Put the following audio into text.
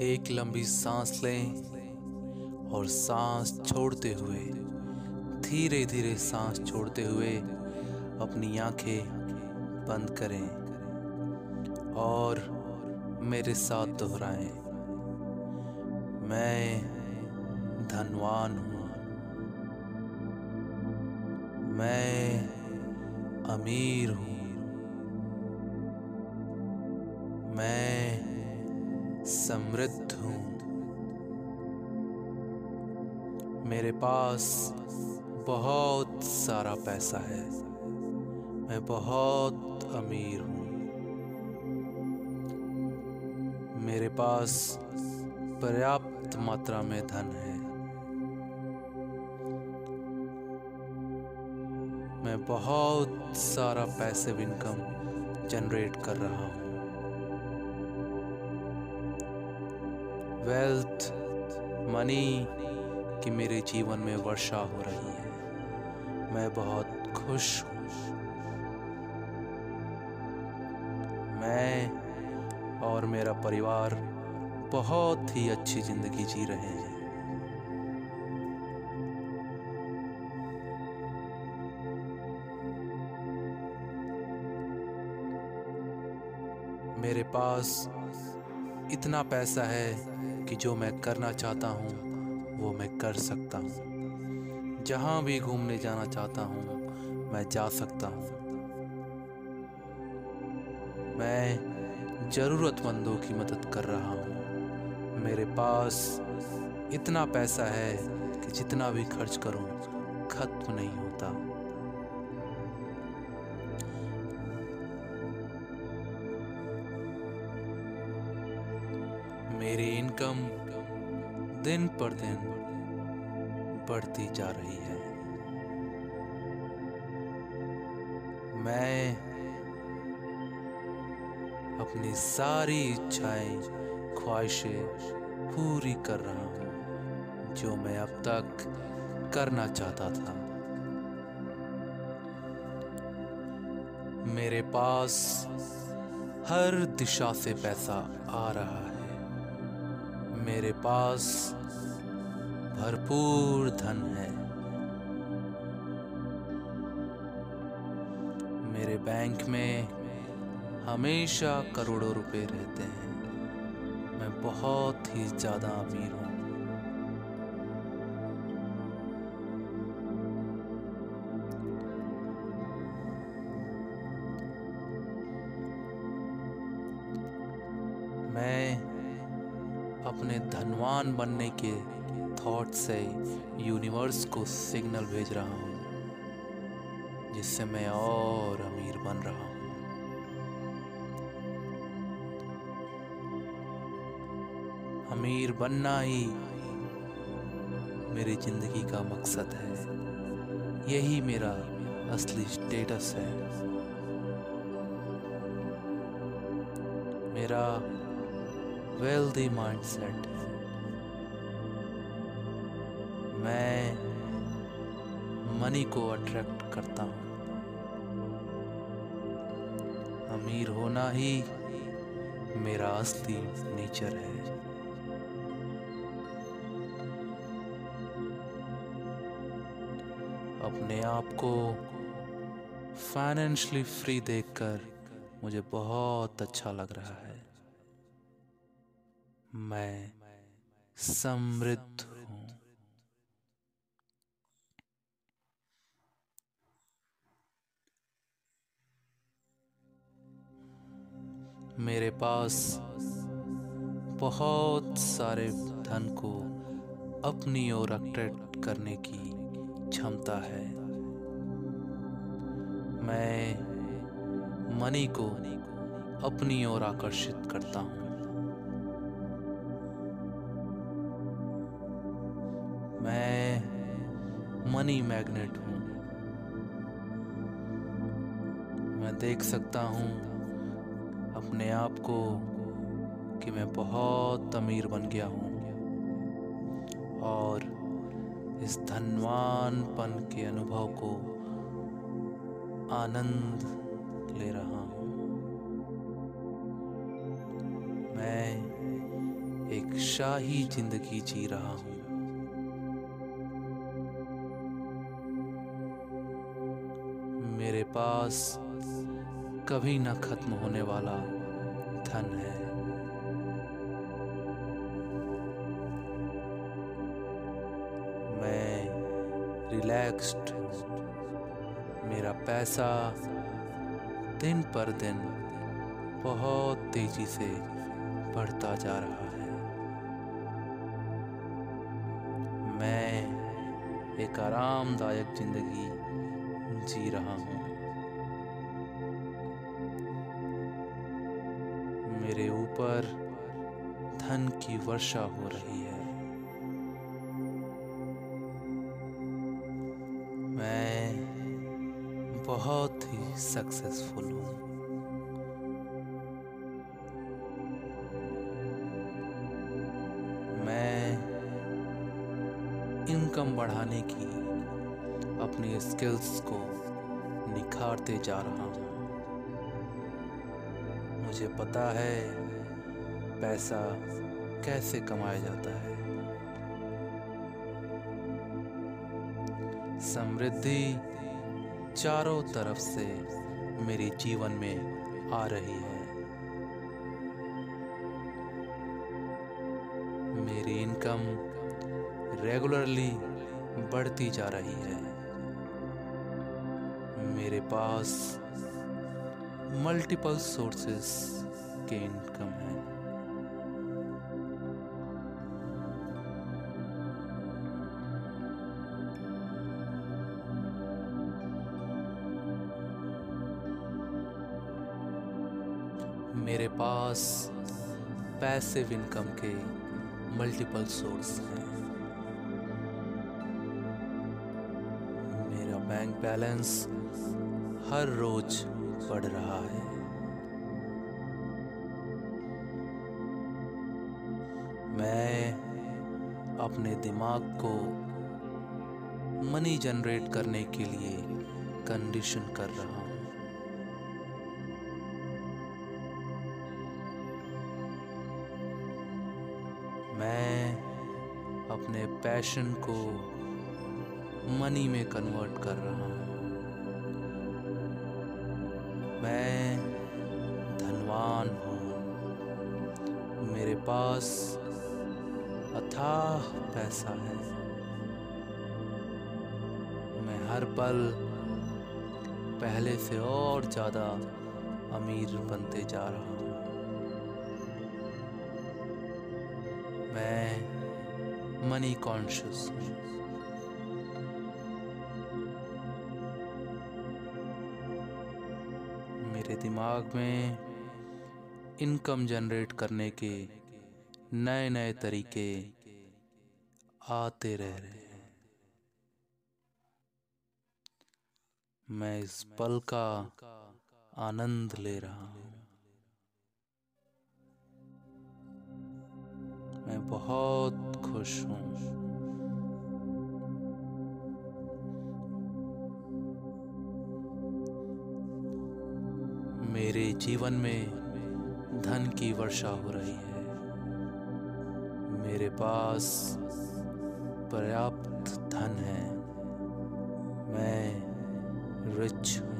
एक लंबी सांस लें और सांस छोड़ते हुए धीरे धीरे सांस छोड़ते हुए अपनी आँखें बंद करें और मेरे साथ दोहराएँ। मैं धनवान हूँ। मैं अमीर हूँ। मैं समृद्ध हूँ। मेरे पास बहुत सारा पैसा है। मैं बहुत अमीर हूँ। मेरे पास पर्याप्त मात्रा में धन है। मैं बहुत सारा पैसिव इनकम जनरेट कर रहा हूँ। वेल्थ मनी की मेरे जीवन में वर्षा हो रही है। मैं बहुत खुश हूँ। मैं और मेरा परिवार बहुत ही अच्छी ज़िंदगी जी रहे हैं। मेरे पास इतना पैसा है कि जो मैं करना चाहता हूँ, वो मैं कर सकता हूँ। जहाँ भी घूमने जाना चाहता हूँ, मैं जा सकता हूँ। मैं ज़रूरतमंदों की मदद कर रहा हूँ। मेरे पास इतना पैसा है कि जितना भी खर्च करूँ, खत्म नहीं होता। मेरी इनकम दिन पर दिन बढ़ती जा रही है। मैं अपनी सारी इच्छाएँ, ख्वाहिशें पूरी कर रहा हूँ, जो मैं अब तक करना चाहता था। मेरे पास हर दिशा से पैसा आ रहा है। मेरे पास भरपूर धन है। मेरे बैंक में हमेशा करोड़ों रुपए रहते हैं। मैं बहुत ही ज़्यादा अमीर हूँ। मैं अपने धनवान बनने के थॉट से यूनिवर्स को सिग्नल भेज रहा हूँ, जिससे मैं और अमीर बन रहा हूँ। अमीर बनना ही मेरी ज़िंदगी का मकसद है। यही मेरा असली स्टेटस है। मेरा वेल्दी माइंडसेट मैं मनी को अट्रैक्ट करता हूँ। अमीर होना ही मेरा असली नेचर है। अपने आप को फाइनेंशियली फ्री देखकर मुझे बहुत अच्छा लग रहा है। मैं समृद्ध हूँ। मेरे पास बहुत सारे धन को अपनी ओर अट्रैक्ट करने की क्षमता है। मैं मनी को अपनी ओर आकर्षित करता हूँ। मनी मैग्नेट हूँ। मैं देख सकता हूँ अपने आप को कि मैं बहुत अमीर बन गया हूँ। और इस धनवानपन के अनुभव को आनंद ले रहा हूँ। मैं एक शाही ज़िंदगी जी रहा हूँ। मेरे पास कभी न खत्म होने वाला धन है। मैं रिलैक्स्ड मेरा पैसा दिन पर दिन बहुत तेज़ी से बढ़ता जा रहा है। मैं एक आरामदायक ज़िंदगी जी रहा हूँ। मेरे ऊपर धन की वर्षा हो रही है। मैं बहुत ही सक्सेसफुल हूँ। मैं इनकम बढ़ाने की अपनी स्किल्स को निखारते जा रहा हूँ। मुझे पता है पैसा कैसे कमाया जाता है। समृद्धि चारों तरफ़ से मेरे जीवन में आ रही है। मेरी इनकम रेगुलरली बढ़ती जा रही है। मेरे पास मल्टीपल सोर्सेस के इनकम है। मेरे पास पैसिव इनकम के मल्टीपल सोर्स हैं। मेरा बैंक बैलेंस हर रोज बढ़ रहा है। मैं अपने दिमाग को मनी जनरेट करने के लिए कंडीशन कर रहा हूँ। मैं अपने पैशन को मनी में कन्वर्ट कर रहा हूँ। मैं धनवान हूँ। मेरे पास अथाह पैसा है। मैं हर पल पहले से और ज़्यादा अमीर बनते जा रहा हूँ। मैं मनी कॉन्शियस हूँ। मेरे दिमाग में इनकम जनरेट करने के नए नए तरीके आते रह रहे हैं। मैं इस पल का आनंद ले रहा हूँ। मैं बहुत खुश हूँ। मेरे जीवन में धन की वर्षा हो रही है। मेरे पास पर्याप्त धन है। मैं रिच हूँ।